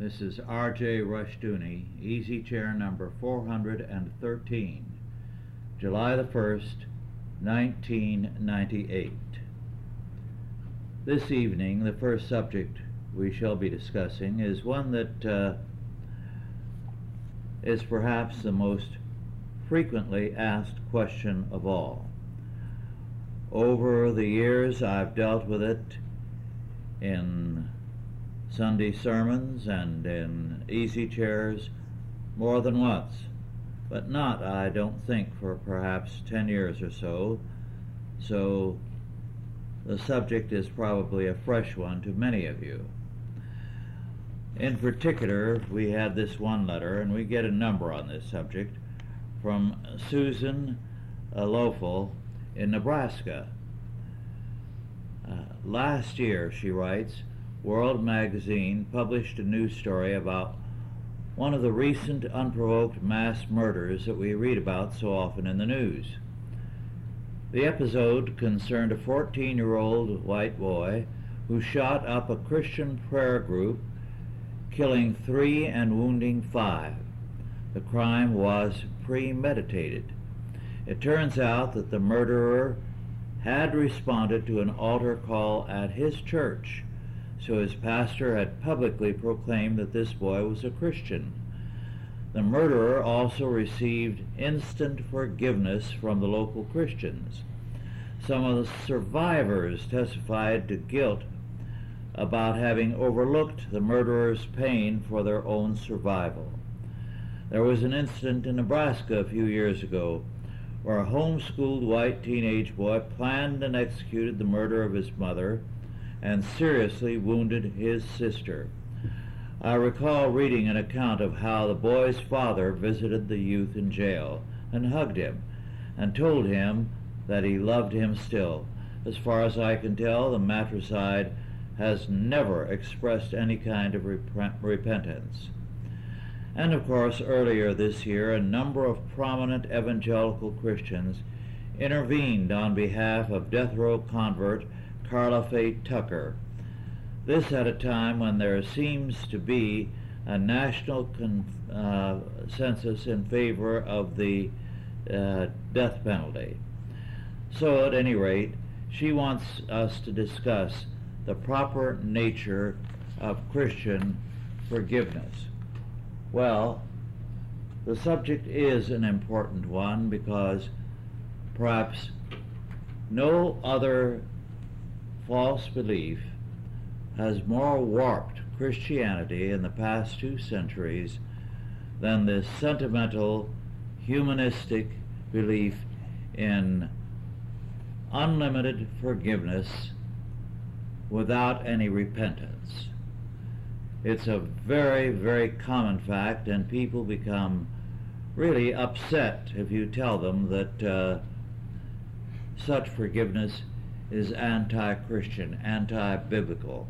This is R.J. Rushdoony, easy chair number 413, July the 1st, 1998. This evening, the first subject we shall be discussing is one that uh, is perhaps the most frequently asked question of all. Over the years, I've dealt with it in Sunday sermons and in easy chairs more than once, but not, I don't think, for perhaps 10 years or so. So the subject is probably a fresh one to many of you. In particular, we had this one letter, and we get a number on this subject, from Susan Lofel in Nebraska. Uh, last year, she writes, World Magazine published a news story about one of the recent unprovoked mass murders that we read about so often in the news. The episode concerned a 14 year old white boy who shot up a Christian prayer group, killing three and wounding five. The crime was premeditated. It turns out that the murderer had responded to an altar call at his church so his pastor had publicly proclaimed that this boy was a Christian. The murderer also received instant forgiveness from the local Christians. Some of the survivors testified to guilt about having overlooked the murderer's pain for their own survival. There was an incident in Nebraska a few years ago where a homeschooled white teenage boy planned and executed the murder of his mother and seriously wounded his sister. I recall reading an account of how the boy's father visited the youth in jail and hugged him and told him that he loved him still. As far as I can tell, the matricide has never expressed any kind of rep- repentance. And of course, earlier this year, a number of prominent evangelical Christians intervened on behalf of death row convert Karla Faye Tucker. This at a time when there seems to be a national consensus uh, in favor of the uh, death penalty. So, at any rate, she wants us to discuss the proper nature of Christian forgiveness. Well, the subject is an important one because perhaps no other false belief has more warped Christianity in the past two centuries than this sentimental, humanistic belief in unlimited forgiveness without any repentance. It's a very, very common fact, and people become really upset if you tell them that uh, such forgiveness is anti-Christian, anti-biblical.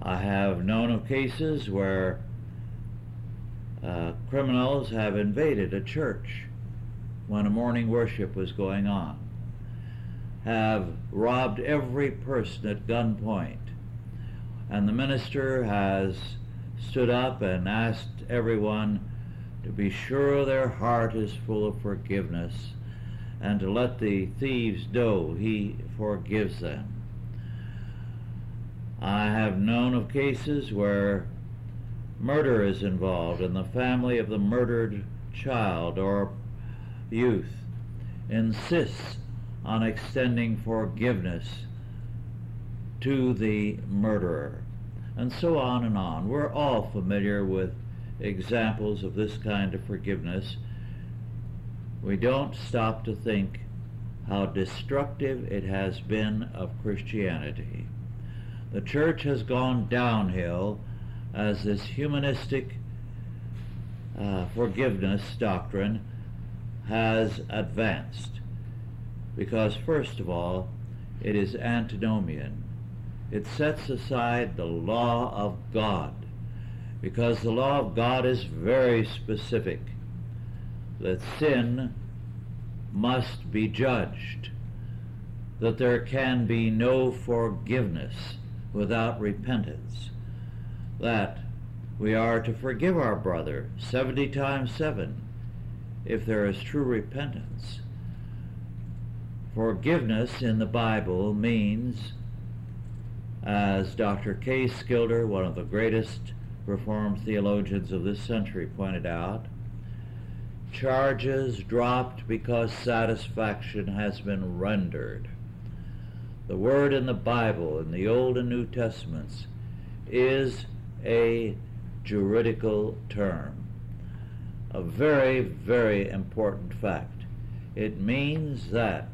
I have known of cases where uh, criminals have invaded a church when a morning worship was going on, have robbed every person at gunpoint, and the minister has stood up and asked everyone to be sure their heart is full of forgiveness and to let the thieves know he forgives them. I have known of cases where murder is involved and the family of the murdered child or youth insists on extending forgiveness to the murderer, and so on and on. We're all familiar with examples of this kind of forgiveness we don't stop to think how destructive it has been of Christianity. The church has gone downhill as this humanistic uh, forgiveness doctrine has advanced. Because, first of all, it is antinomian. It sets aside the law of God. Because the law of God is very specific that sin must be judged, that there can be no forgiveness without repentance. that we are to forgive our brother 70 times 7 if there is true repentance. Forgiveness in the Bible means, as Dr. K. Schilder, one of the greatest Reformed theologians of this century, pointed out, charges dropped because satisfaction has been rendered. The word in the Bible, in the Old and New Testaments, is a juridical term. A very, very important fact. It means that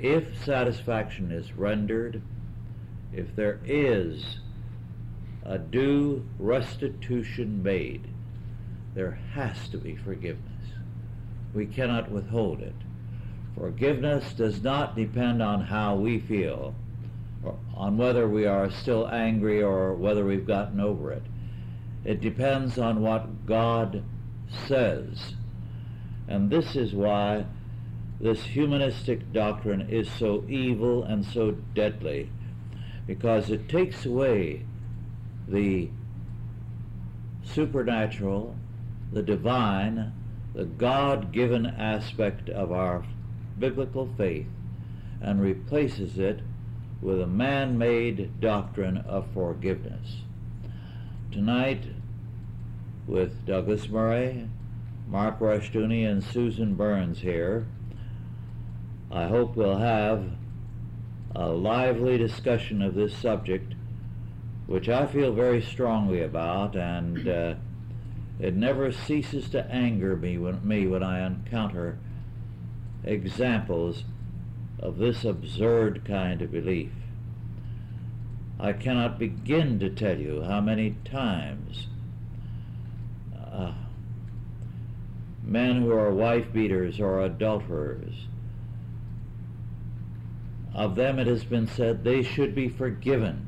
if satisfaction is rendered, if there is a due restitution made, there has to be forgiveness. We cannot withhold it. Forgiveness does not depend on how we feel, or on whether we are still angry or whether we've gotten over it. It depends on what God says. And this is why this humanistic doctrine is so evil and so deadly, because it takes away the supernatural, the divine, the God given aspect of our biblical faith and replaces it with a man made doctrine of forgiveness. Tonight, with Douglas Murray, Mark Rushdoony, and Susan Burns here, I hope we'll have a lively discussion of this subject, which I feel very strongly about, and uh, it never ceases to anger me when, me when I encounter examples of this absurd kind of belief. I cannot begin to tell you how many times uh, men who are wife beaters or adulterers, of them it has been said they should be forgiven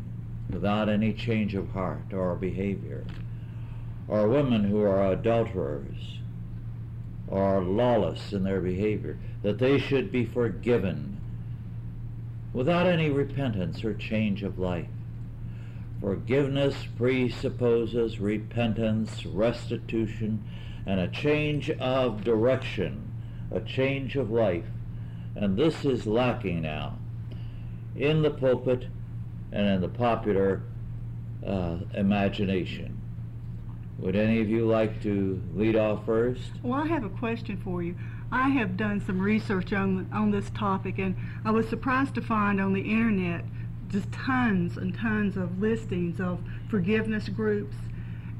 without any change of heart or behavior. Or women who are adulterers or lawless in their behavior, that they should be forgiven without any repentance or change of life. Forgiveness presupposes repentance, restitution, and a change of direction, a change of life. And this is lacking now in the pulpit and in the popular uh, imagination. Would any of you like to lead off first? Well, I have a question for you. I have done some research on on this topic, and I was surprised to find on the internet just tons and tons of listings of forgiveness groups,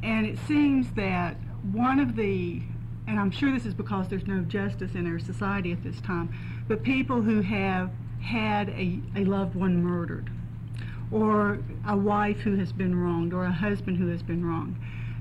and it seems that one of the and I'm sure this is because there's no justice in our society at this time, but people who have had a, a loved one murdered, or a wife who has been wronged, or a husband who has been wronged,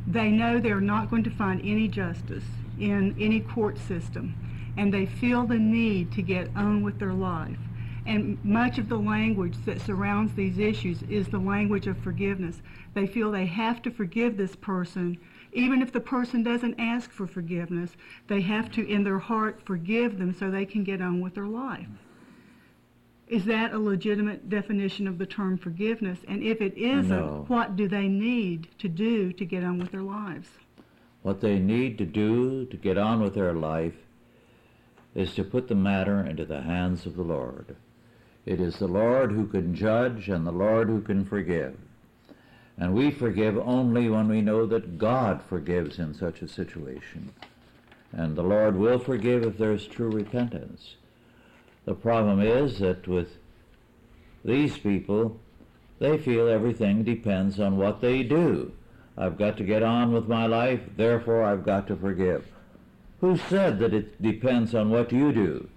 they know they're not going to find any justice in any court system and they feel the need to get on with their life. And much of the language that surrounds these issues is the language of forgiveness. They feel they have to forgive this person, even if the person doesn't ask for forgiveness. They have to, in their heart, forgive them so they can get on with their life. Is that a legitimate definition of the term forgiveness? And if it isn't, No. what do they need to do to get on with their lives? What they need to do to get on with their life is to put the matter into the hands of the Lord. It is the Lord who can judge and the Lord who can forgive. And we forgive only when we know that God forgives in such a situation. And the Lord will forgive if there is true repentance. The problem is that with these people, they feel everything depends on what they do. I've got to get on with my life, therefore I've got to forgive. Who said that it depends on what you do?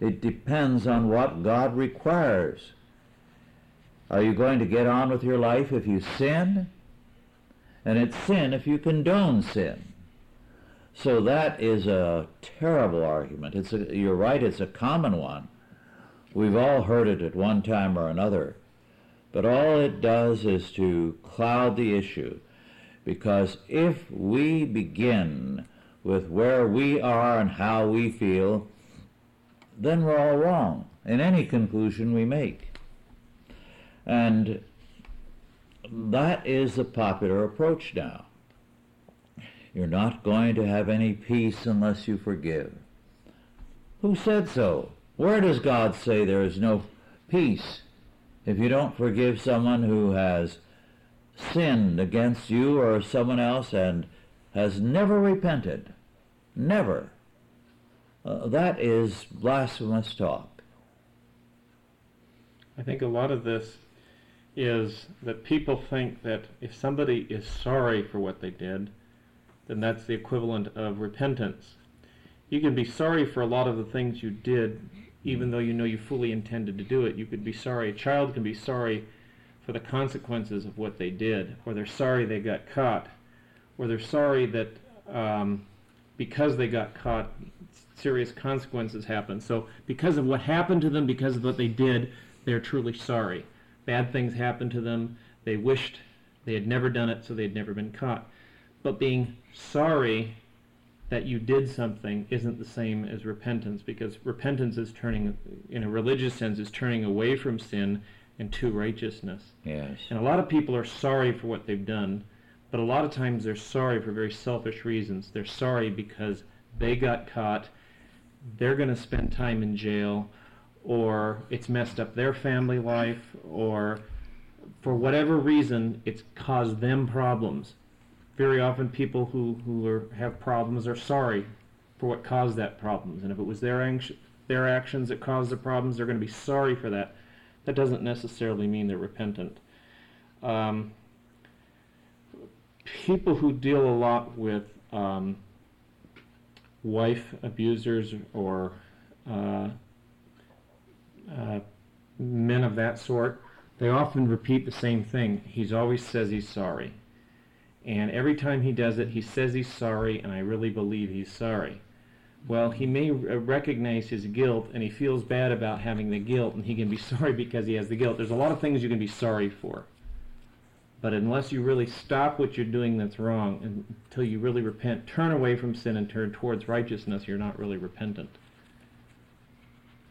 It depends on what God requires. Are you going to get on with your life if you sin? And it's sin if you condone sin. So that is a terrible argument. It's a, you're right, it's a common one. We've all heard it at one time or another. But all it does is to cloud the issue. Because if we begin with where we are and how we feel, then we're all wrong in any conclusion we make. And that is the popular approach now. You're not going to have any peace unless you forgive. Who said so? Where does God say there is no peace if you don't forgive someone who has sinned against you or someone else and has never repented? Never. Uh, that is blasphemous talk. I think a lot of this is that people think that if somebody is sorry for what they did, then that's the equivalent of repentance. You can be sorry for a lot of the things you did, even though you know you fully intended to do it. You could be sorry. A child can be sorry for the consequences of what they did, or they're sorry they got caught, or they're sorry that um, because they got caught, serious consequences happened. So, because of what happened to them, because of what they did, they're truly sorry. Bad things happened to them. They wished they had never done it, so they had never been caught. But being sorry that you did something isn't the same as repentance because repentance is turning, in a religious sense, is turning away from sin and to righteousness. Yes. And a lot of people are sorry for what they've done, but a lot of times they're sorry for very selfish reasons. They're sorry because they got caught, they're going to spend time in jail, or it's messed up their family life, or for whatever reason, it's caused them problems very often people who, who are, have problems are sorry for what caused that problems. And if it was their, anx- their actions that caused the problems, they're going to be sorry for that. That doesn't necessarily mean they're repentant. Um, people who deal a lot with um, wife abusers or uh, uh, men of that sort, they often repeat the same thing. He's always says he's sorry. And every time he does it, he says he's sorry, and I really believe he's sorry. Well, he may recognize his guilt, and he feels bad about having the guilt, and he can be sorry because he has the guilt. There's a lot of things you can be sorry for. But unless you really stop what you're doing that's wrong until you really repent, turn away from sin and turn towards righteousness, you're not really repentant.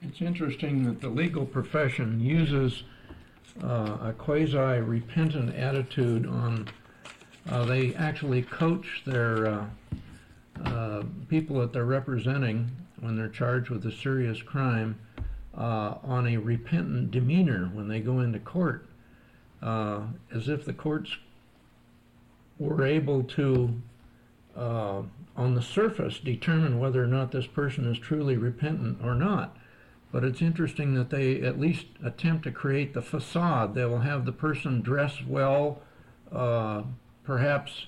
It's interesting that the legal profession uses uh, a quasi repentant attitude on uh, they actually coach their uh, uh, people that they're representing when they're charged with a serious crime uh, on a repentant demeanor when they go into court, uh, as if the courts were able to, uh, on the surface, determine whether or not this person is truly repentant or not. But it's interesting that they at least attempt to create the facade. They will have the person dress well, perhaps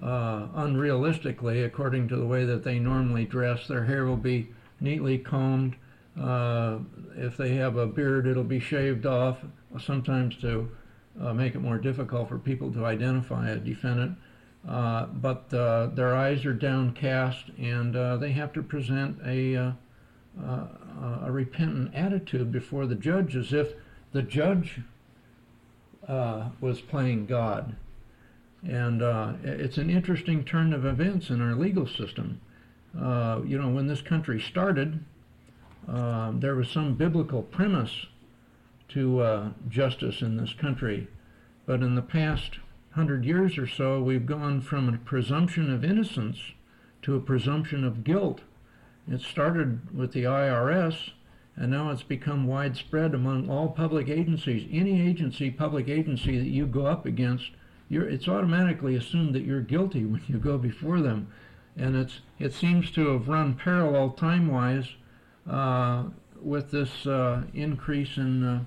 uh, unrealistically, according to the way that they normally dress. Their hair will be neatly combed. Uh, if they have a beard, it'll be shaved off, sometimes to uh, make it more difficult for people to identify a defendant. Uh, but uh, their eyes are downcast, and uh, they have to present a, a repentant attitude before the judge, as if the judge was playing God and uh, it's an interesting turn of events in our legal system. Uh, you know, when this country started, uh, there was some biblical premise to uh, justice in this country. But in the past hundred years or so, we've gone from a presumption of innocence to a presumption of guilt. It started with the IRS, and now it's become widespread among all public agencies. Any agency, public agency that you go up against you're, it's automatically assumed that you're guilty when you go before them. And it's, it seems to have run parallel time-wise uh, with this uh, increase in uh,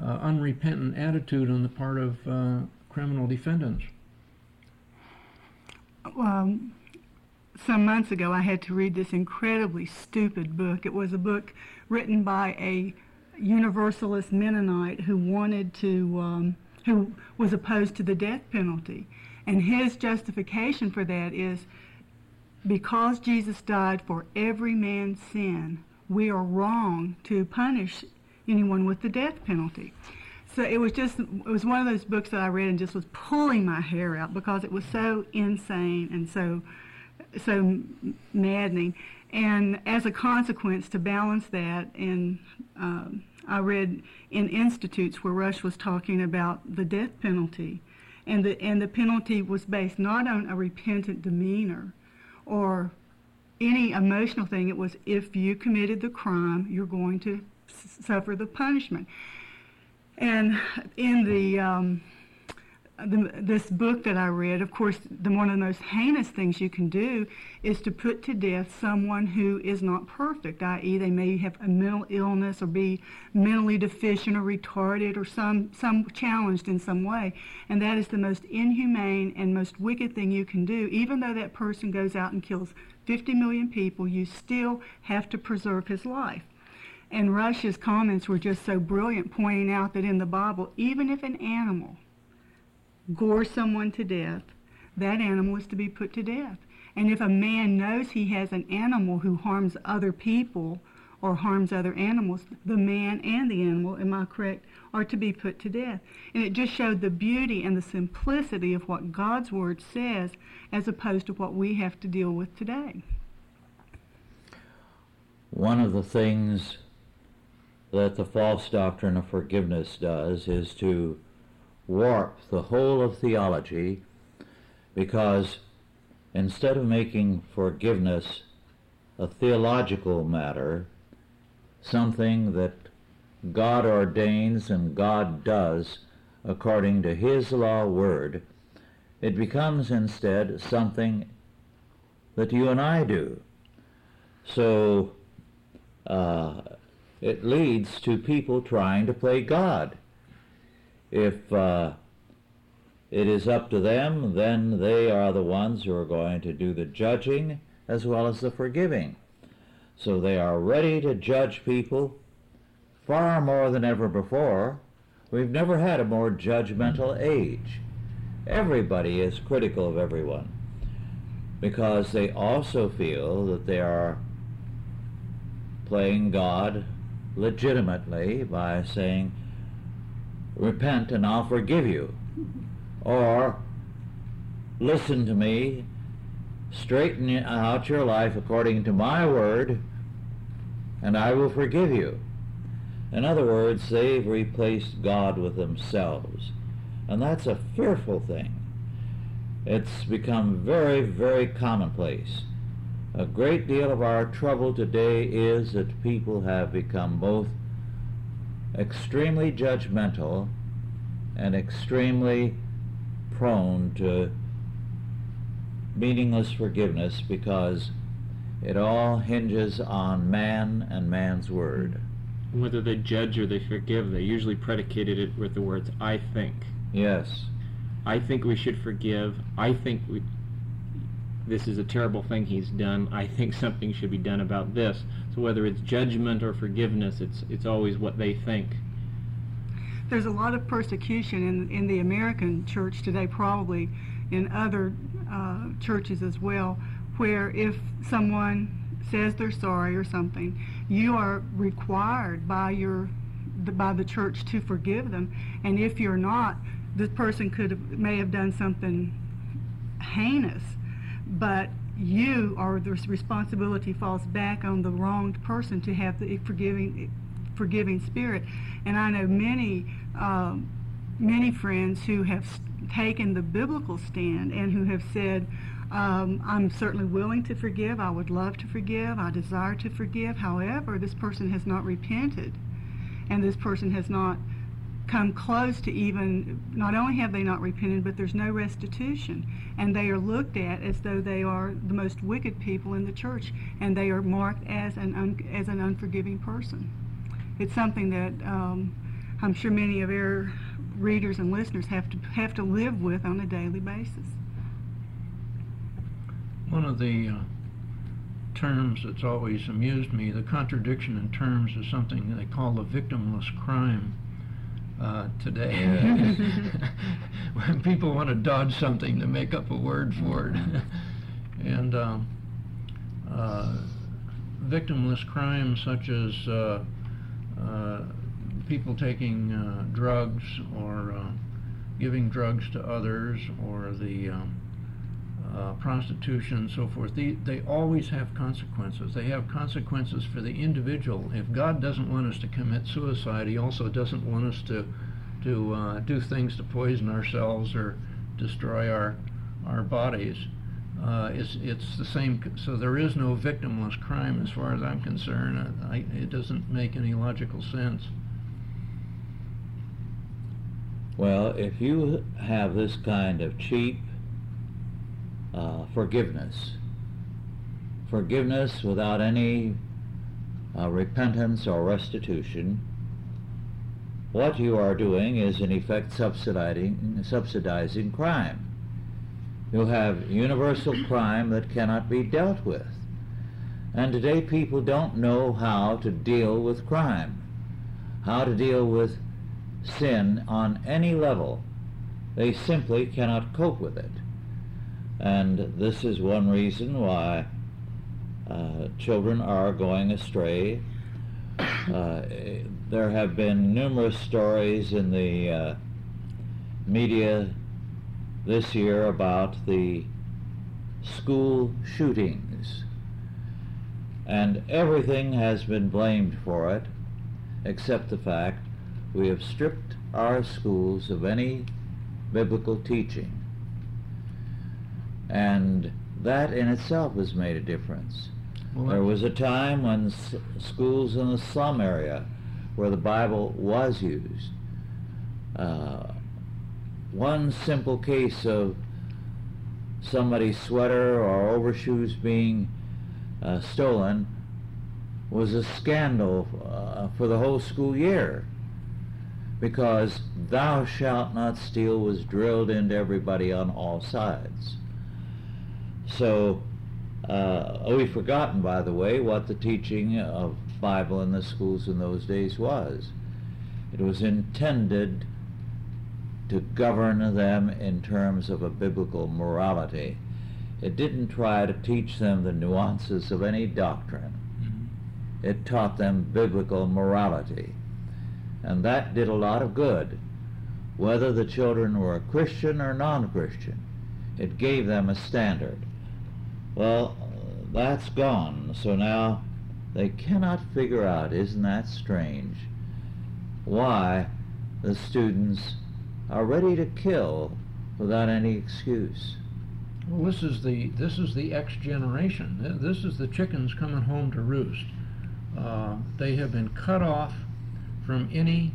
uh unrepentant attitude on the part of uh, criminal defendants. Um, some months ago, I had to read this incredibly stupid book. It was a book written by a Universalist Mennonite who wanted to um, who was opposed to the death penalty. And his justification for that is because Jesus died for every man's sin, we are wrong to punish anyone with the death penalty. So it was just, it was one of those books that I read and just was pulling my hair out because it was so insane and so, so maddening. And as a consequence, to balance that and um, I read in institutes where Rush was talking about the death penalty and the and the penalty was based not on a repentant demeanor or any emotional thing. It was if you committed the crime, you're going to suffer the punishment. And in the um, the, this book that I read, of course, the, one of the most heinous things you can do is to put to death someone who is not perfect, i.e., they may have a mental illness or be mentally deficient or retarded or some, some challenged in some way. And that is the most inhumane and most wicked thing you can do. Even though that person goes out and kills 50 million people, you still have to preserve his life. And Rush's comments were just so brilliant, pointing out that in the Bible, even if an animal gore someone to death, that animal is to be put to death. And if a man knows he has an animal who harms other people or harms other animals, the man and the animal, am I correct, are to be put to death. And it just showed the beauty and the simplicity of what God's Word says as opposed to what we have to deal with today. One of the things that the false doctrine of forgiveness does is to warp the whole of theology because instead of making forgiveness a theological matter, something that God ordains and God does according to His law word, it becomes instead something that you and I do. So uh, it leads to people trying to play God. If uh, it is up to them, then they are the ones who are going to do the judging as well as the forgiving. So they are ready to judge people far more than ever before. We've never had a more judgmental age. Everybody is critical of everyone because they also feel that they are playing God legitimately by saying, repent and I'll forgive you. Or listen to me, straighten out your life according to my word, and I will forgive you. In other words, they've replaced God with themselves. And that's a fearful thing. It's become very, very commonplace. A great deal of our trouble today is that people have become both extremely judgmental and extremely prone to meaningless forgiveness because it all hinges on man and man's word. Whether they judge or they forgive, they usually predicated it with the words, I think. Yes. I think we should forgive. I think we, this is a terrible thing he's done. I think something should be done about this. So whether it's judgment or forgiveness, it's it's always what they think. There's a lot of persecution in, in the American church today, probably in other uh, churches as well, where if someone says they're sorry or something, you are required by your the, by the church to forgive them, and if you're not, this person could have, may have done something heinous, but you or the responsibility falls back on the wronged person to have the forgiving forgiving spirit. And I know many um, many friends who have taken the biblical stand and who have said, um, I'm certainly willing to forgive. I would love to forgive. I desire to forgive. However, this person has not repented, and this person has not come close to even. Not only have they not repented, but there's no restitution, and they are looked at as though they are the most wicked people in the church, and they are marked as an un, as an unforgiving person. It's something that um, I'm sure many of our readers and listeners have to have to live with on a daily basis. One of the uh, terms that's always amused me, the contradiction in terms is something they call the victimless crime uh, today. when people want to dodge something, they make up a word for it. and um, uh, victimless crimes such as uh, uh, people taking uh, drugs or uh, giving drugs to others or the um, uh, prostitution and so forth, they, they always have consequences. They have consequences for the individual. If God doesn't want us to commit suicide, He also doesn't want us to, to uh, do things to poison ourselves or destroy our our bodies. Uh, it's it's the same. So there is no victimless crime as far as I'm concerned. I, it doesn't make any logical sense. Well, if you have this kind of cheap uh, forgiveness, forgiveness without any uh, repentance or restitution, what you are doing is in effect subsidizing, subsidizing crime. You'll have universal crime that cannot be dealt with. And today people don't know how to deal with crime, how to deal with sin on any level. They simply cannot cope with it. And this is one reason why uh, children are going astray. Uh, there have been numerous stories in the uh, media this year about the school shootings. And everything has been blamed for it, except the fact we have stripped our schools of any biblical teaching. And that in itself has made a difference. Well, there was a time when s- schools in the slum area where the Bible was used. Uh, one simple case of somebody's sweater or overshoes being uh, stolen was a scandal uh, for the whole school year because thou shalt not steal was drilled into everybody on all sides. So uh, we've forgotten, by the way, what the teaching of Bible in the schools in those days was. It was intended to govern them in terms of a biblical morality. It didn't try to teach them the nuances of any doctrine. It taught them biblical morality. And that did a lot of good, whether the children were Christian or non-Christian. It gave them a standard. Well, that's gone. So now they cannot figure out, isn't that strange, why the students are ready to kill without any excuse. Well, this is the this is the X generation. This is the chickens coming home to roost. Uh, they have been cut off from any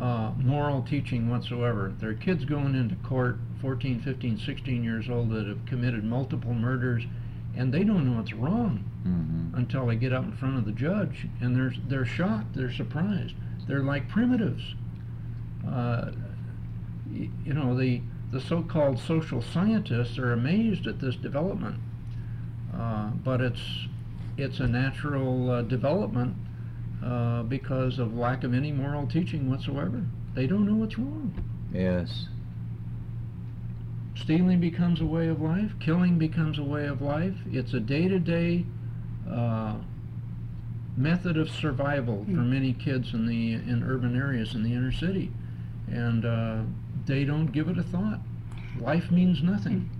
uh, moral teaching whatsoever. There are kids going into court, 14, 15, 16 years old, that have committed multiple murders, and they don't know what's wrong hmm until they get up in front of the judge, and they're they're shocked, they're surprised, they're like primitives. Uh, y- you know, the the so-called social scientists are amazed at this development, uh, but it's it's a natural uh, development uh, because of lack of any moral teaching whatsoever. They don't know what's wrong. Yes. Stealing becomes a way of life. Killing becomes a way of life. It's a day-to-day uh, method of survival for Mm. many kids in the in urban areas in the inner city, and uh, they don't give it a thought. Life means nothing.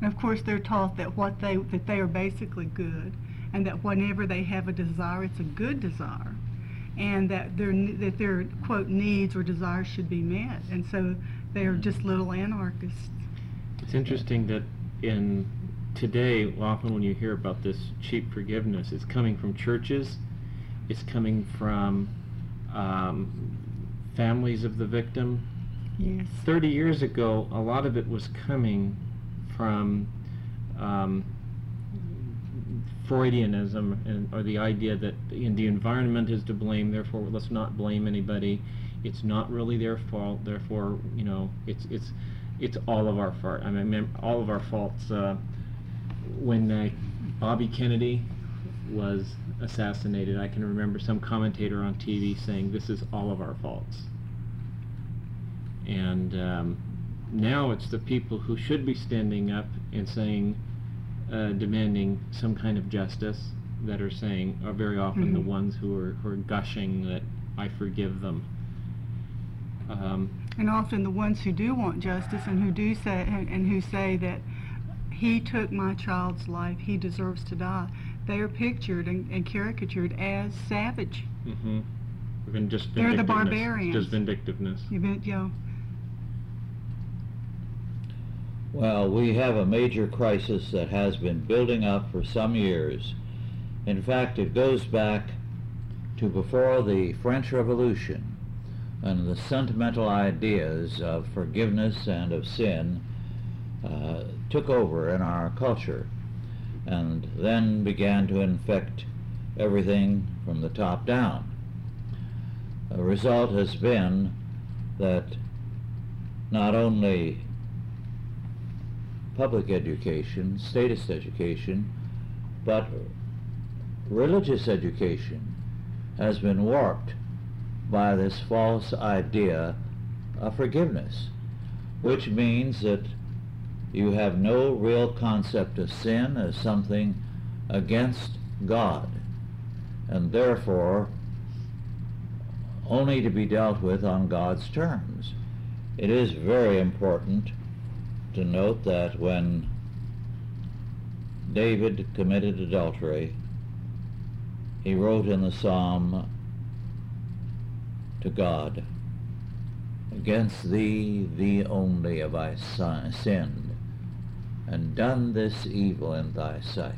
And of course, they're taught that what they that they are basically good, and that whenever they have a desire, it's a good desire, and that their that their quote needs or desires should be met, and so they are just little anarchists. It's interesting that in today, often when you hear about this cheap forgiveness, it's coming from churches, it's coming from um, families of the victim. Yes. 30 years ago, a lot of it was coming from um, Freudianism and, or the idea that you the environment is to blame, therefore let's not blame anybody. It's not really their fault, therefore you know it's it's it's all of our fault. I mean all of our faults. Uh, when uh, Bobby Kennedy was assassinated, I can remember some commentator on TV saying this is all of our faults. And um, now it's the people who should be standing up and saying, uh, demanding some kind of justice that are saying, are very often the Mhm. ones who are, who are gushing that I forgive them. Um, And often the ones who do want justice and who do say and, and who say that he took my child's life, he deserves to die, they are pictured and, and caricatured as savage. mhm. Even just They're the vindictiveness. barbarians. Just vindictiveness. You bet, you Well, we have a major crisis that has been building up for some years. In fact, it goes back to before the French Revolution and the sentimental ideas of forgiveness and of sin uh, took over in our culture and then began to infect everything from the top down. The result has been that not only public education, statist education, but religious education has been warped by this false idea of forgiveness, which means that you have no real concept of sin as something against God, and therefore only to be dealt with on God's terms. It is very important to note that when David committed adultery, he wrote in the psalm to God, Against thee, thee only have I sinned, and done this evil in thy sight.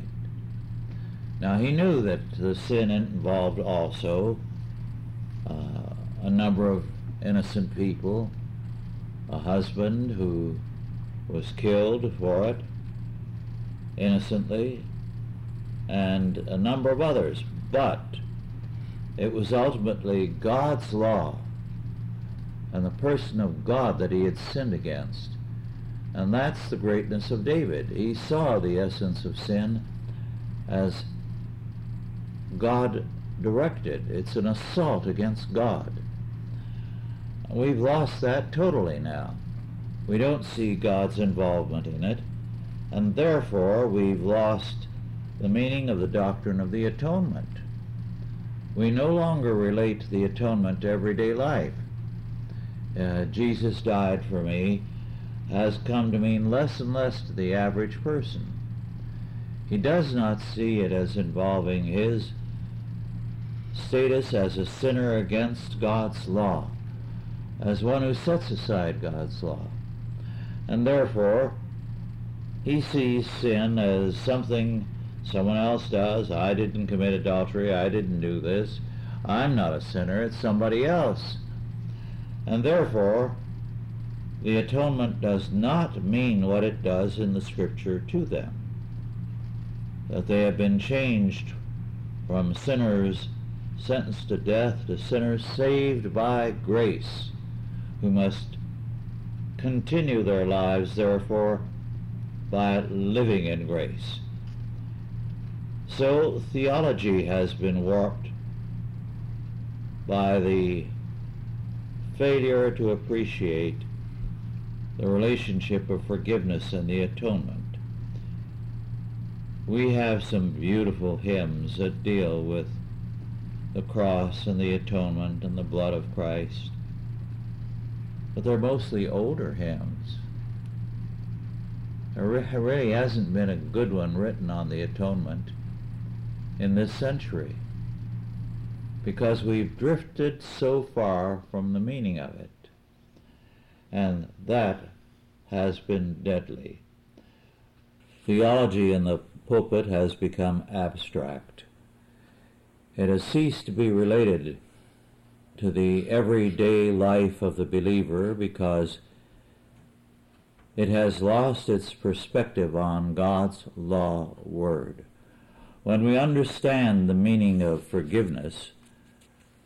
Now he knew that the sin involved also uh, a number of innocent people, a husband who was killed for it innocently, and a number of others. But it was ultimately God's law and the person of God that he had sinned against. And that's the greatness of David. He saw the essence of sin as God directed. It's an assault against God. We've lost that totally now. We don't see God's involvement in it, and therefore we've lost the meaning of the doctrine of the atonement. We no longer relate the atonement to everyday life. Uh, Jesus died for me has come to mean less and less to the average person. He does not see it as involving his status as a sinner against God's law, as one who sets aside God's law. And therefore, he sees sin as something someone else does. I didn't commit adultery. I didn't do this. I'm not a sinner. It's somebody else. And therefore, the atonement does not mean what it does in the scripture to them. That they have been changed from sinners sentenced to death to sinners saved by grace, who must continue their lives, therefore, by living in grace. So theology has been warped by the failure to appreciate the relationship of forgiveness and the atonement. We have some beautiful hymns that deal with the cross and the atonement and the blood of Christ. But they're mostly older hymns. There really hasn't been a good one written on the atonement in this century because we've drifted so far from the meaning of it. And that has been deadly. Theology in the pulpit has become abstract. It has ceased to be related to the everyday life of the believer because it has lost its perspective on God's law word. When we understand the meaning of forgiveness,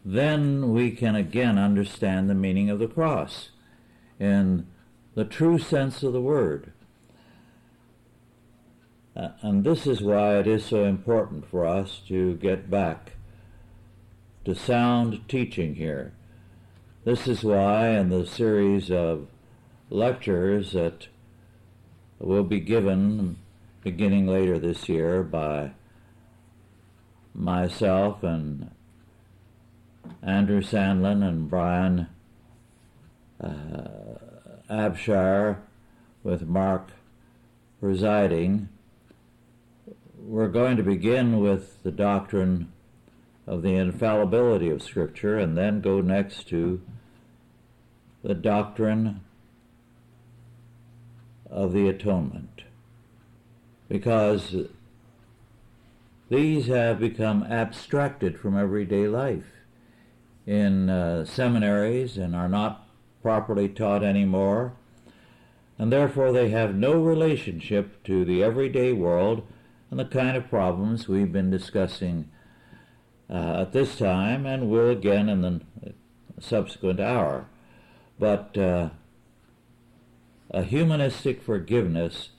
then we can again understand the meaning of the cross in the true sense of the word. Uh, and this is why it is so important for us to get back to sound teaching here. This is why in the series of lectures that will be given beginning later this year by myself and Andrew Sandlin and Brian uh, Abshire with Mark presiding, we're going to begin with the doctrine of the infallibility of Scripture and then go next to the doctrine of the atonement. Because these have become abstracted from everyday life in uh, seminaries and are not properly taught anymore, and therefore they have no relationship to the everyday world and the kind of problems we've been discussing uh, at this time and will again in the subsequent hour. But uh, a humanistic forgiveness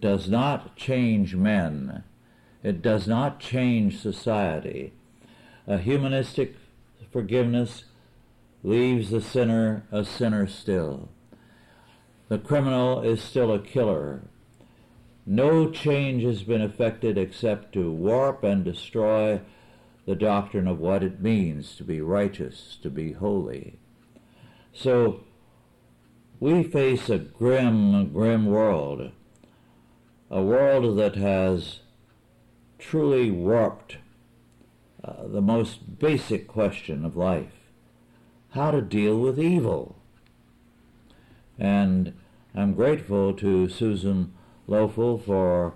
does not change men. It does not change society. A humanistic forgiveness leaves the sinner a sinner still. The criminal is still a killer. No change has been effected except to warp and destroy the doctrine of what it means to be righteous, to be holy. So we face a grim, grim world, a world that has truly warped uh, the most basic question of life how to deal with evil. And I'm grateful to Susan Lofel for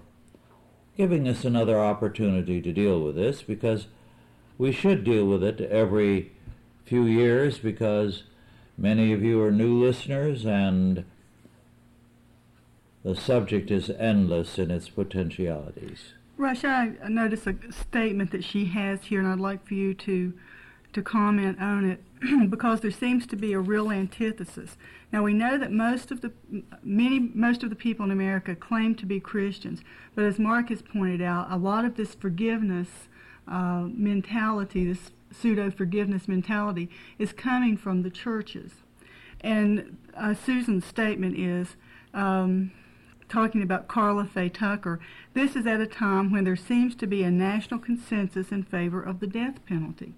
giving us another opportunity to deal with this because we should deal with it every few years because many of you are new listeners and the subject is endless in its potentialities. Rush, I noticed a statement that she has here, and I'd like for you to to comment on it because there seems to be a real antithesis. Now we know that most of the many most of the people in America claim to be Christians, but as Mark has pointed out, a lot of this forgiveness uh, mentality, this pseudo forgiveness mentality, is coming from the churches. And uh, Susan's statement is. Um, talking about Karla Faye Tucker, this is at a time when there seems to be a national consensus in favor of the death penalty.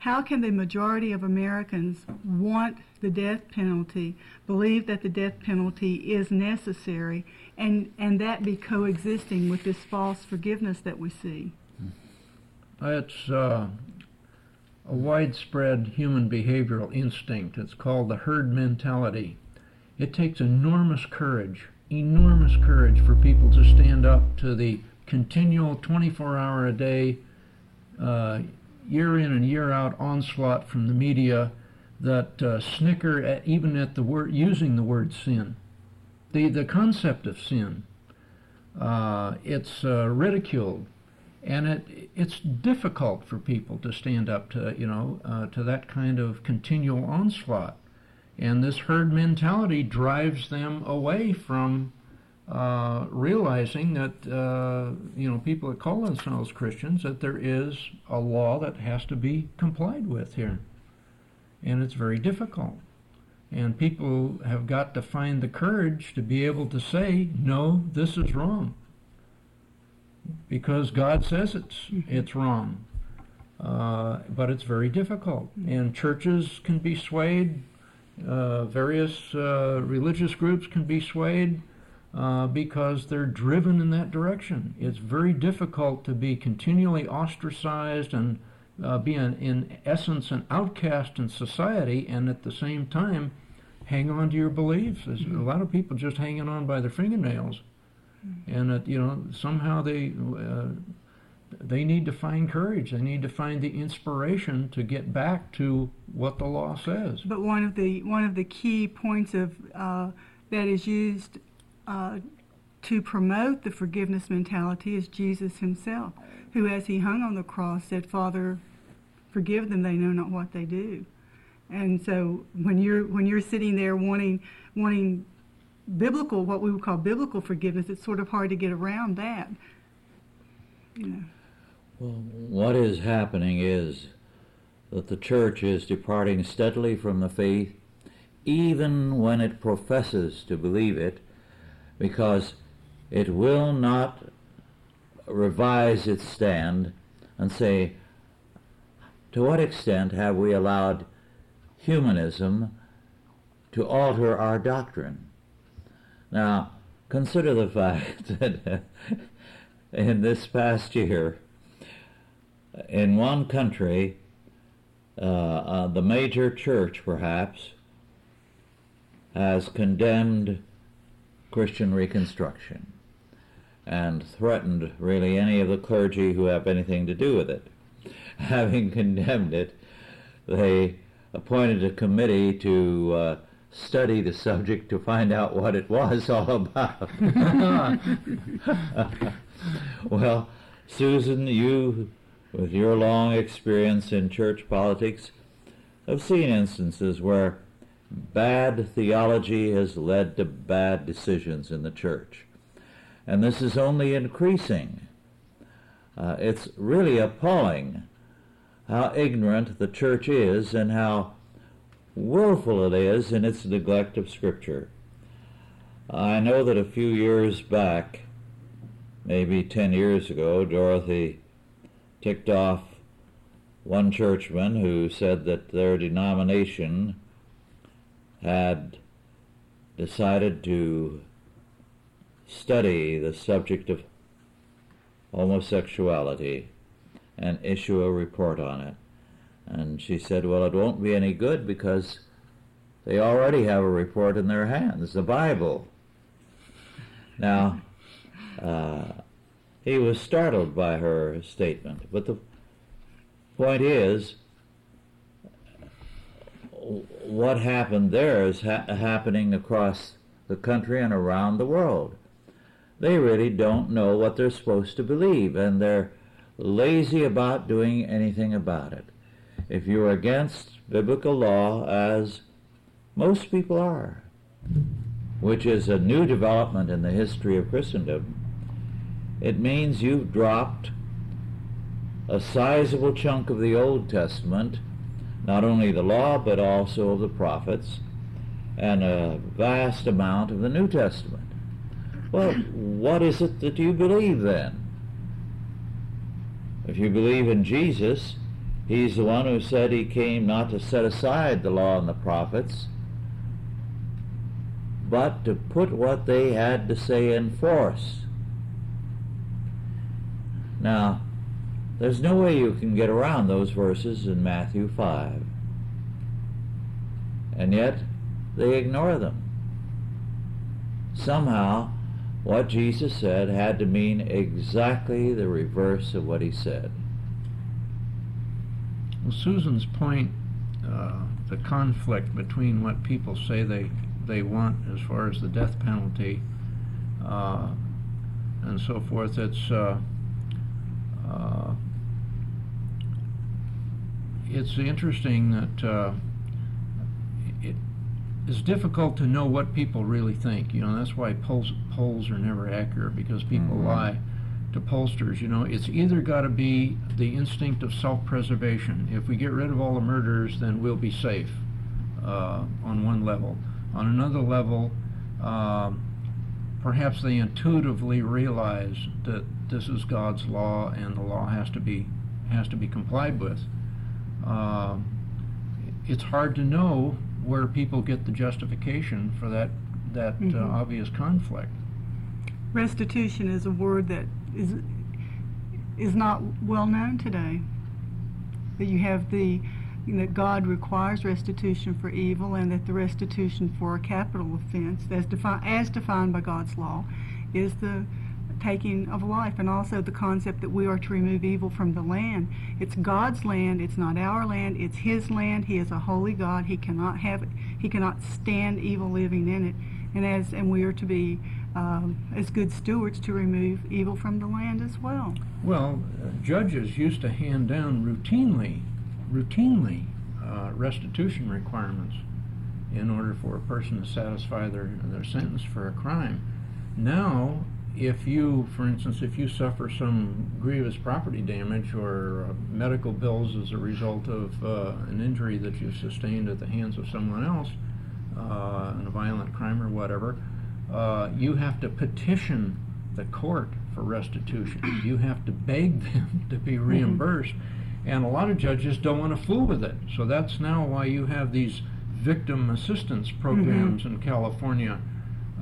How can the majority of Americans want the death penalty, believe that the death penalty is necessary, and, and that be coexisting with this false forgiveness that we see? It's uh, a widespread human behavioral instinct. It's called the herd mentality. It takes enormous courage, enormous courage for people to stand up to the continual 24 hour a day, uh, year in and year out onslaught from the media that uh, snicker at, even at the word using the word sin. The, the concept of sin, uh, it's uh, ridiculed and it it's difficult for people to stand up to you know uh, to that kind of continual onslaught, and this herd mentality drives them away from uh, realizing that uh, you know people that call themselves Christians that there is a law that has to be complied with here, and it's very difficult. And people have got to find the courage to be able to say, no, this is wrong because God says it's it's wrong. Uh, but it's very difficult, and churches can be swayed. Uh, various uh, religious groups can be swayed uh, because they're driven in that direction. It's very difficult to be continually ostracized and uh, be an, in essence an outcast in society, and at the same time hang on to your beliefs. There's a lot of people just hanging on by their fingernails and that you know somehow they uh, they need to find courage. They need to find the inspiration to get back to what the law says. But one of the one of the key points of uh, that is used uh, to promote the forgiveness mentality is Jesus Himself, who, as He hung on the cross, said, "Father, forgive them; they know not what they do." And so, when you're when you're sitting there wanting wanting biblical, what we would call biblical forgiveness, it's sort of hard to get around that. You know. Well, what is happening is that the church is departing steadily from the faith, even when it professes to believe it, because it will not revise its stand and say, to what extent have we allowed humanism to alter our doctrine? Now, consider the fact that in this past year, in one country, uh, uh, the major church perhaps has condemned Christian Reconstruction and threatened really any of the clergy who have anything to do with it. Having condemned it, they appointed a committee to uh, study the subject to find out what it was all about. well, Susan, you, with your long experience in church politics, have seen instances where bad theology has led to bad decisions in the church. And this is only increasing. Uh, it's really appalling how ignorant the church is and how willful it is in its neglect of Scripture. I know that a few years back, maybe ten years ago, Dorothy ticked off one churchman who said that their denomination had decided to study the subject of homosexuality and issue a report on it. And she said, well, it won't be any good because they already have a report in their hands, the Bible. Now, uh, he was startled by her statement, but the point is, what happened there is ha- happening across the country and around the world. They really don't know what they're supposed to believe, and they're lazy about doing anything about it. If you're against biblical law, as most people are, which is a new development in the history of Christendom, it means you've dropped a sizable chunk of the Old Testament, not only the law, but also of the prophets, and a vast amount of the New Testament. Well, what is it that you believe then? If you believe in Jesus, he's the one who said he came not to set aside the law and the prophets, but to put what they had to say in force. Now, there's no way you can get around those verses in Matthew 5. And yet, they ignore them. Somehow, what Jesus said had to mean exactly the reverse of what he said. Well, Susan's point, uh, the conflict between what people say they, they want as far as the death penalty uh, and so forth, it's, uh, uh it's interesting that uh, it is difficult to know what people really think. You know, that's why polls, polls are never accurate because people mm-hmm. lie to pollsters. You know, it's either got to be the instinct of self-preservation. If we get rid of all the murders, then we'll be safe uh, on one level. On another level, uh, perhaps they intuitively realize that this is God's law and the law has to be has to be complied with. Uh, it's hard to know where people get the justification for that that uh, mm-hmm. uh, obvious conflict. Restitution is a word that is is not well known today. That you have the that God requires restitution for evil, and that the restitution for a capital offense, as defined as defined by God's law, is the taking of life and also the concept that we are to remove evil from the land. It's God's land, it's not our land, it's his land. He is a holy God. He cannot have. He cannot stand evil living in it. And as and we are to be um, as good stewards to remove evil from the land as well. Well, uh, judges used to hand down routinely, routinely uh, restitution requirements in order for a person to satisfy their their sentence for a crime. Now if you, for instance, if you suffer some grievous property damage or uh, medical bills as a result of uh, an injury that you've sustained at the hands of someone else uh, in a violent crime or whatever, uh, you have to petition the court for restitution. You have to beg them to be mm-hmm. reimbursed. And a lot of judges don't want to fool with it. So that's now why you have these victim assistance programs mm-hmm. in California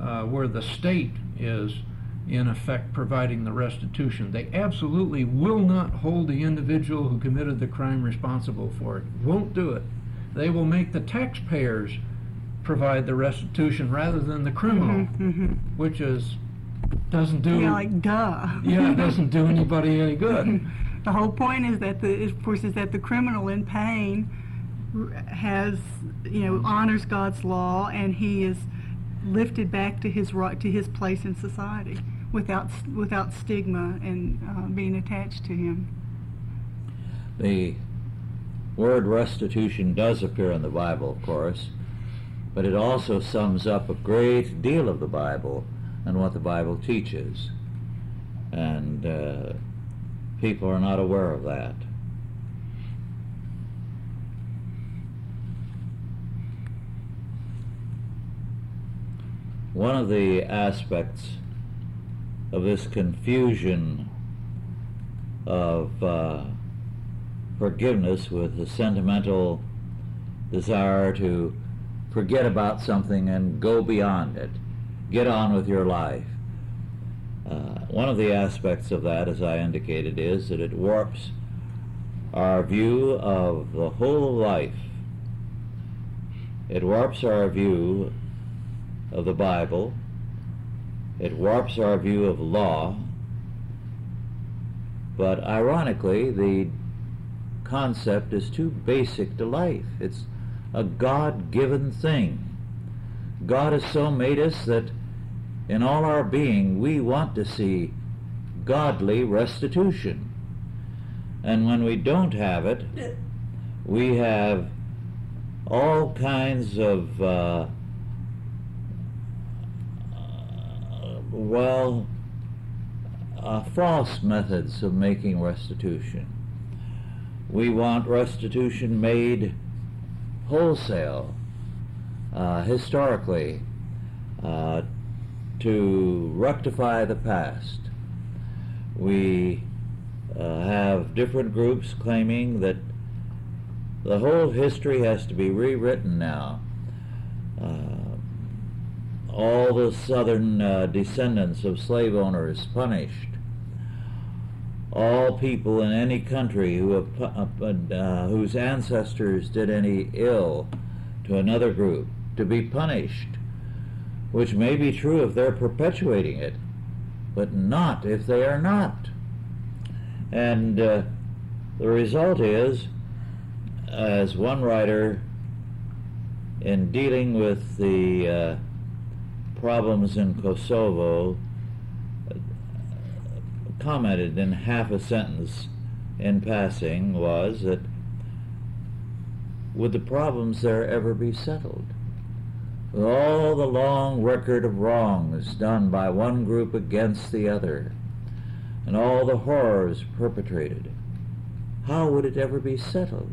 uh, where the state is in effect providing the restitution. They absolutely will not hold the individual who committed the crime responsible for it. Won't do it. They will make the taxpayers provide the restitution rather than the criminal, hmm which is doesn't do Yeah, like duh. yeah, it doesn't do anybody any good. The whole point is that the, of course, is that the criminal in pain has, you know, honors God's law, and he is lifted back to his right to his place in society without without stigma and uh, being attached to him. The word restitution does appear in the Bible, of course, but it also sums up a great deal of the Bible and what the Bible teaches. And uh, people are not aware of that. One of the aspects of this confusion of uh, forgiveness with a sentimental desire to forget about something and go beyond it, get on with your life. Uh, one of the aspects of that, as I indicated, is that it warps our view of the whole life. It warps our view of the Bible. It warps our view of law. But ironically, the concept is too basic to life. It's a God given thing. God has so made us that in all our being we want to see godly restitution. And when we don't have it, we have all kinds of, uh, well, uh, false methods of making restitution. We want restitution made wholesale, uh, historically, uh, to rectify the past. We uh, have different groups claiming that the whole history has to be rewritten now. Uh, all the southern uh, descendants of slave owners punished. All people in any country who have, uh, uh, whose ancestors did any ill to another group to be punished, which may be true if they're perpetuating it, but not if they are not. And uh, the result is, as one writer, in dealing with the uh, problems in Kosovo, commented in half a sentence in passing, was that would the problems there ever be settled? With all the long record of wrongs done by one group against the other, and all the horrors perpetrated, how would it ever be settled?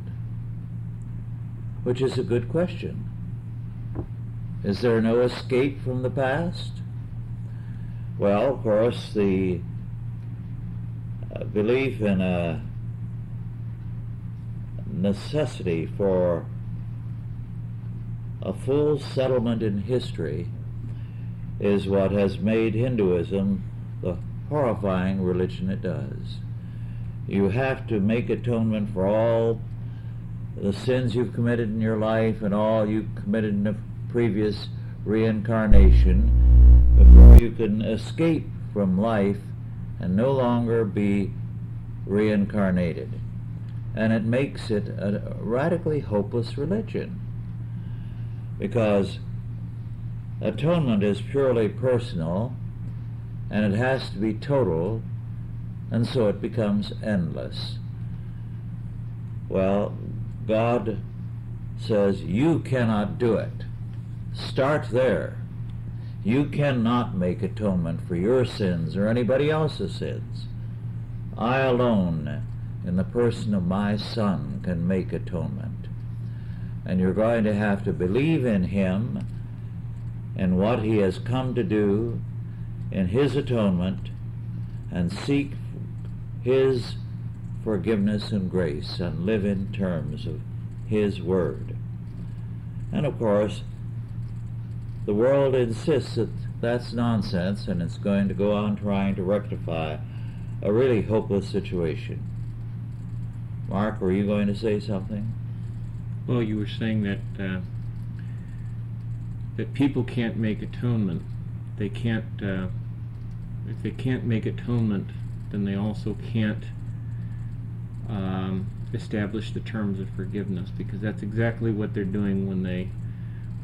Which is a good question. Is there no escape from the past? Well, of course, the uh, belief in a necessity for a full settlement in history is what has made Hinduism the horrifying religion it does. You have to make atonement for all the sins you've committed in your life and all you've committed in a previous reincarnation before you can escape from life and no longer be reincarnated. And it makes it a radically hopeless religion because atonement is purely personal and it has to be total and so it becomes endless. Well, God says you cannot do it. Start there. You cannot make atonement for your sins or anybody else's sins. I alone, in the person of my Son, can make atonement. And you're going to have to believe in Him and what He has come to do in His atonement and seek His forgiveness and grace and live in terms of His Word. And of course, the world insists that that's nonsense and it's going to go on trying to rectify a really hopeless situation. Mark, were you going to say something? Well, you were saying that uh, that people can't make atonement. They can't. Uh, if they can't make atonement, then they also can't um, establish the terms of forgiveness because that's exactly what they're doing when they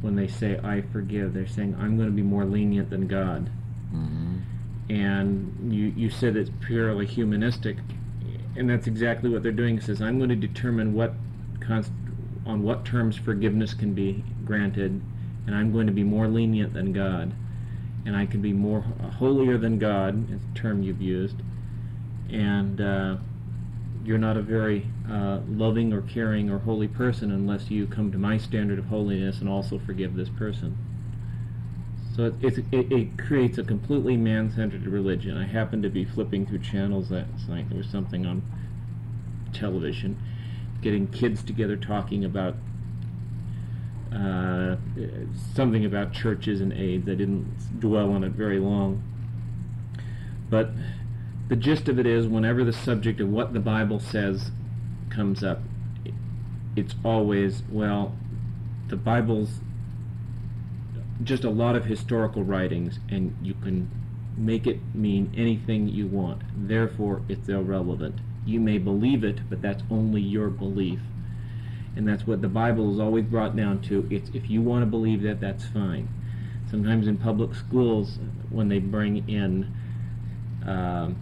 when they say I forgive. They're saying I'm going to be more lenient than God. Mm-hmm. And you you said it's purely humanistic, and that's exactly what they're doing. It says I'm going to determine what const- on what terms forgiveness can be granted, and I'm going to be more lenient than God, and I can be more holier than God, is the term you've used, and uh, you're not a very uh, loving or caring or holy person unless you come to my standard of holiness and also forgive this person. So it, it, it creates a completely man-centered religion. I happened to be flipping through channels that night. There was something on television, getting kids together talking about uh, something about churches and AIDS. I didn't dwell on it very long. But the gist of it is whenever the subject of what the Bible says comes up, it's always, well, the Bible's just a lot of historical writings, and you can make it mean anything you want. Therefore, it's irrelevant. You may believe it, but that's only your belief. And that's what the Bible is always brought down to. It's if you want to believe that, that's fine. Sometimes in public schools, when they bring in um,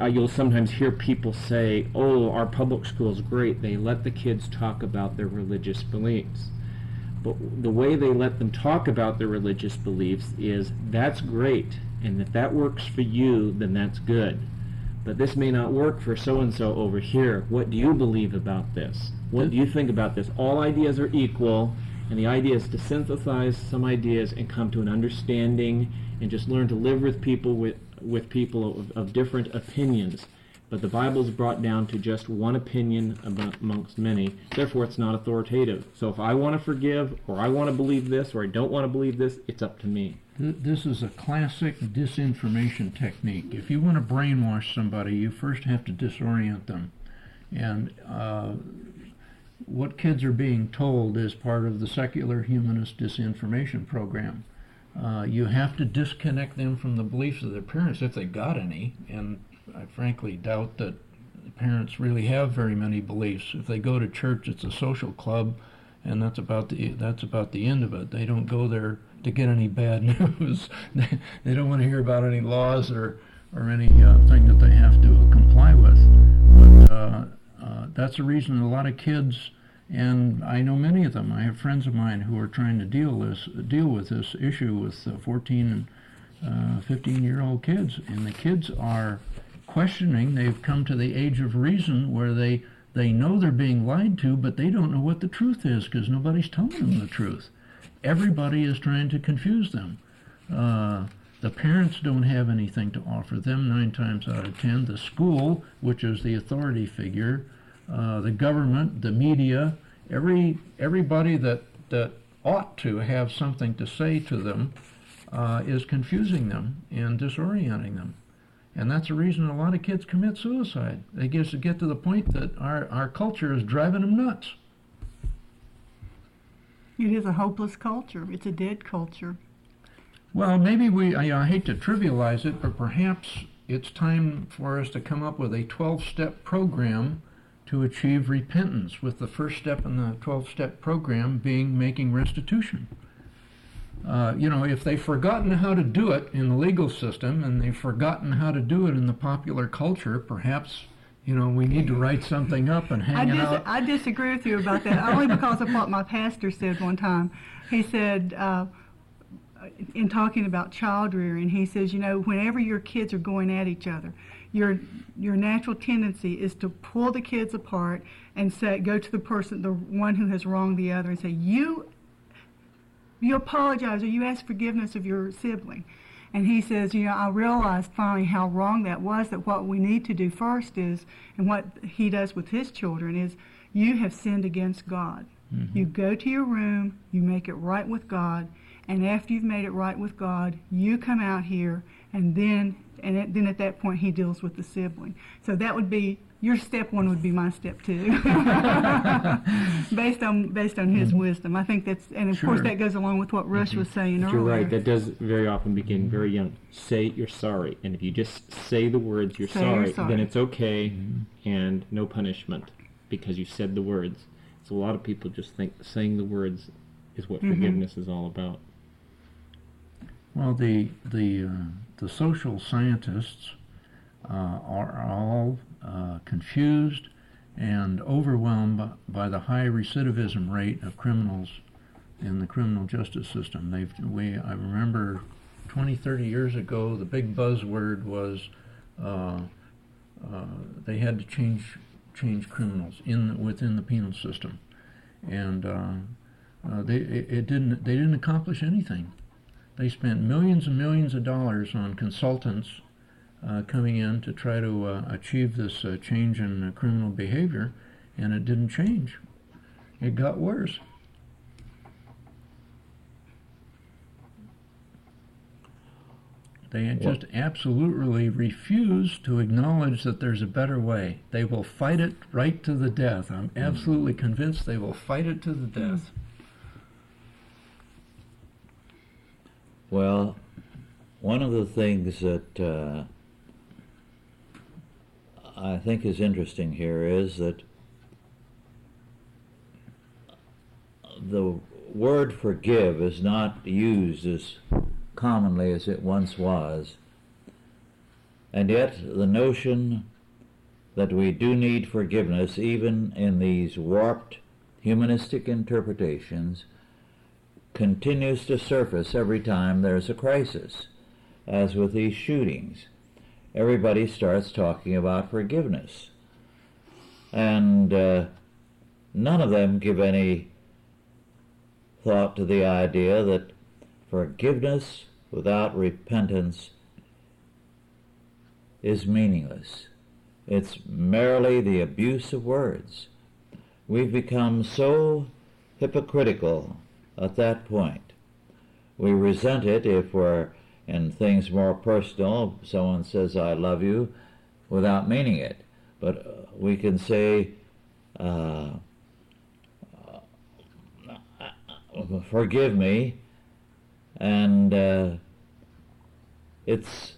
uh, you'll sometimes hear people say, "Oh, our public school is great. They let the kids talk about their religious beliefs." But the way they let them talk about their religious beliefs is that's great, and if that works for you, then that's good. But this may not work for so and so over here. What do you believe about this? What do you think about this? All ideas are equal, and the idea is to synthesize some ideas and come to an understanding and just learn to live with people with with people of, of different opinions. But the Bible is brought down to just one opinion amongst many. Therefore, it's not authoritative. So if I want to forgive, or I want to believe this, or I don't want to believe this, it's up to me. This is a classic disinformation technique. If you want to brainwash somebody, you first have to disorient them. And uh, what kids are being told is part of the secular humanist disinformation program. Uh, you have to disconnect them from the beliefs of their parents if they've got any, and I frankly doubt that parents really have very many beliefs. If they go to church, it's a social club, and that's about the that's about the end of it. They don't go there to get any bad news. they, they don't want to hear about any laws or or any uh, thing that they have to comply with. But uh, uh, that's the reason a lot of kids and I know many of them. I have friends of mine who are trying to deal this deal with this issue with uh, 14 and uh, 15 year old kids, and the kids are questioning. They've come to the age of reason where they they know they're being lied to, but they don't know what the truth is because nobody's telling them the truth. Everybody is trying to confuse them. Uh, the parents don't have anything to offer them nine times out of ten. The school, which is the authority figure, uh, the government, the media, every everybody that that ought to have something to say to them uh, is confusing them and disorienting them. And that's the reason a lot of kids commit suicide. They get get to the point that our, our culture is driving them nuts. It is a hopeless culture. It's a dead culture. Well, maybe we, I, I hate to trivialize it, but perhaps it's time for us to come up with a 12 step program to achieve repentance, with the first step in the 12 step program being making restitution. Uh, you know, if they've forgotten how to do it in the legal system and they've forgotten how to do it in the popular culture, perhaps, you know, we need to write something up and hang I it dis- out. I disagree with you about that, only because of what my pastor said one time. He said, uh, in talking about child rearing, he says, you know, whenever your kids are going at each other, your your natural tendency is to pull the kids apart and say go to the person the one who has wronged the other and say you you apologize or you ask forgiveness of your sibling and he says you know i realized finally how wrong that was that what we need to do first is and what he does with his children is you have sinned against god mm-hmm. you go to your room you make it right with god and after you've made it right with god you come out here and then and it, then at that point he deals with the sibling. So that would be your step one would be my step two, based on based on his wisdom. I think that's, and of course that goes along with what Rush was saying But earlier. you're right. That does very often begin very young. Say you're sorry, and if you just say the words "you're Say you're sorry," sorry. then it's okay, and no punishment because you said the words. So a lot of people just think saying the words is what Mhm. forgiveness is all about. Well, the the uh, the social scientists uh, are all uh, confused and overwhelmed by, the high recidivism rate of criminals in the criminal justice system. They've we I remember 20, 30 years ago, the big buzzword was uh, uh, they had to change change criminals in within the penal system, and uh, uh, they it, it didn't they didn't accomplish anything. They spent millions and millions of dollars on consultants uh, coming in to try to uh, achieve this uh, change in uh, criminal behavior, and it didn't change. It got worse. They had just absolutely refuse to acknowledge that there's a better way. They will fight it right to the death. I'm absolutely convinced they will fight it to the death. Well, one of the things that uh, I think is interesting here is that the word forgive is not used as commonly as it once was. And yet, the notion that we do need forgiveness, even in these warped humanistic interpretations, continues to surface every time there's a crisis, as with these shootings. Everybody starts talking about forgiveness. And uh, none of them give any thought to the idea that forgiveness without repentance is meaningless. It's merely the abuse of words. We've become so hypocritical at that point. We resent it if we're in things more personal. Someone says, I love you, without meaning it. But uh, we can say, uh, forgive me, and uh, it's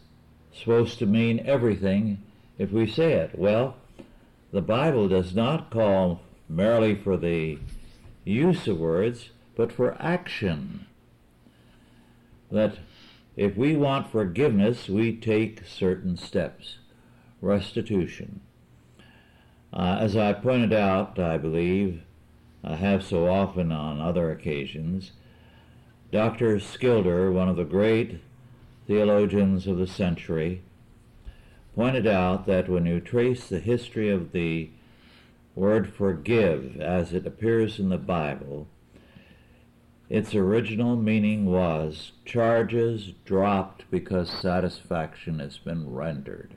supposed to mean everything if we say it. Well, the Bible does not call merely for the use of words, but for action. That if we want forgiveness, we take certain steps. Restitution. Uh, as I pointed out, I believe, I have so often on other occasions, Dr. Schilder, one of the great theologians of the century, pointed out that when you trace the history of the word forgive as it appears in the Bible, its original meaning was charges dropped because satisfaction has been rendered.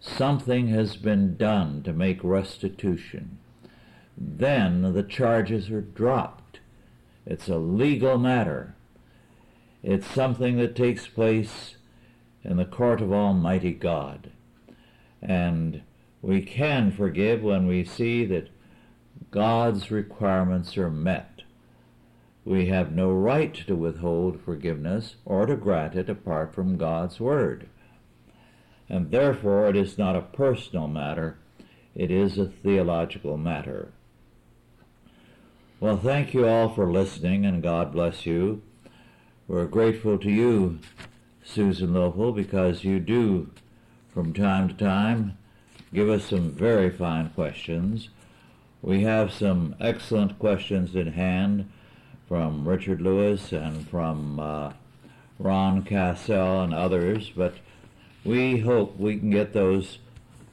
Something has been done to make restitution. Then the charges are dropped. It's a legal matter. It's something that takes place in the court of Almighty God. And we can forgive when we see that God's requirements are met. We have no right to withhold forgiveness or to grant it apart from God's Word. And therefore it is not a personal matter, it is a theological matter. Well, thank you all for listening, and God bless you. We're grateful to you, Susan Lopel, because you do, from time to time, give us some very fine questions. We have some excellent questions in hand from Richard Lewis and from uh, Ron Cassell and others, but we hope we can get those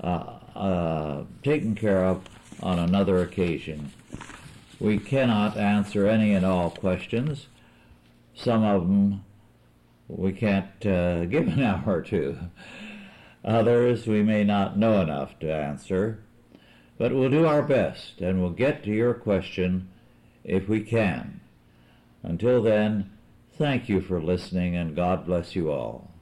uh, uh, taken care of on another occasion. We cannot answer any and all questions. Some of them we can't uh, give an hour or two. Others we may not know enough to answer. But we'll do our best and we'll get to your question if we can. Until then, thank you for listening and God bless you all.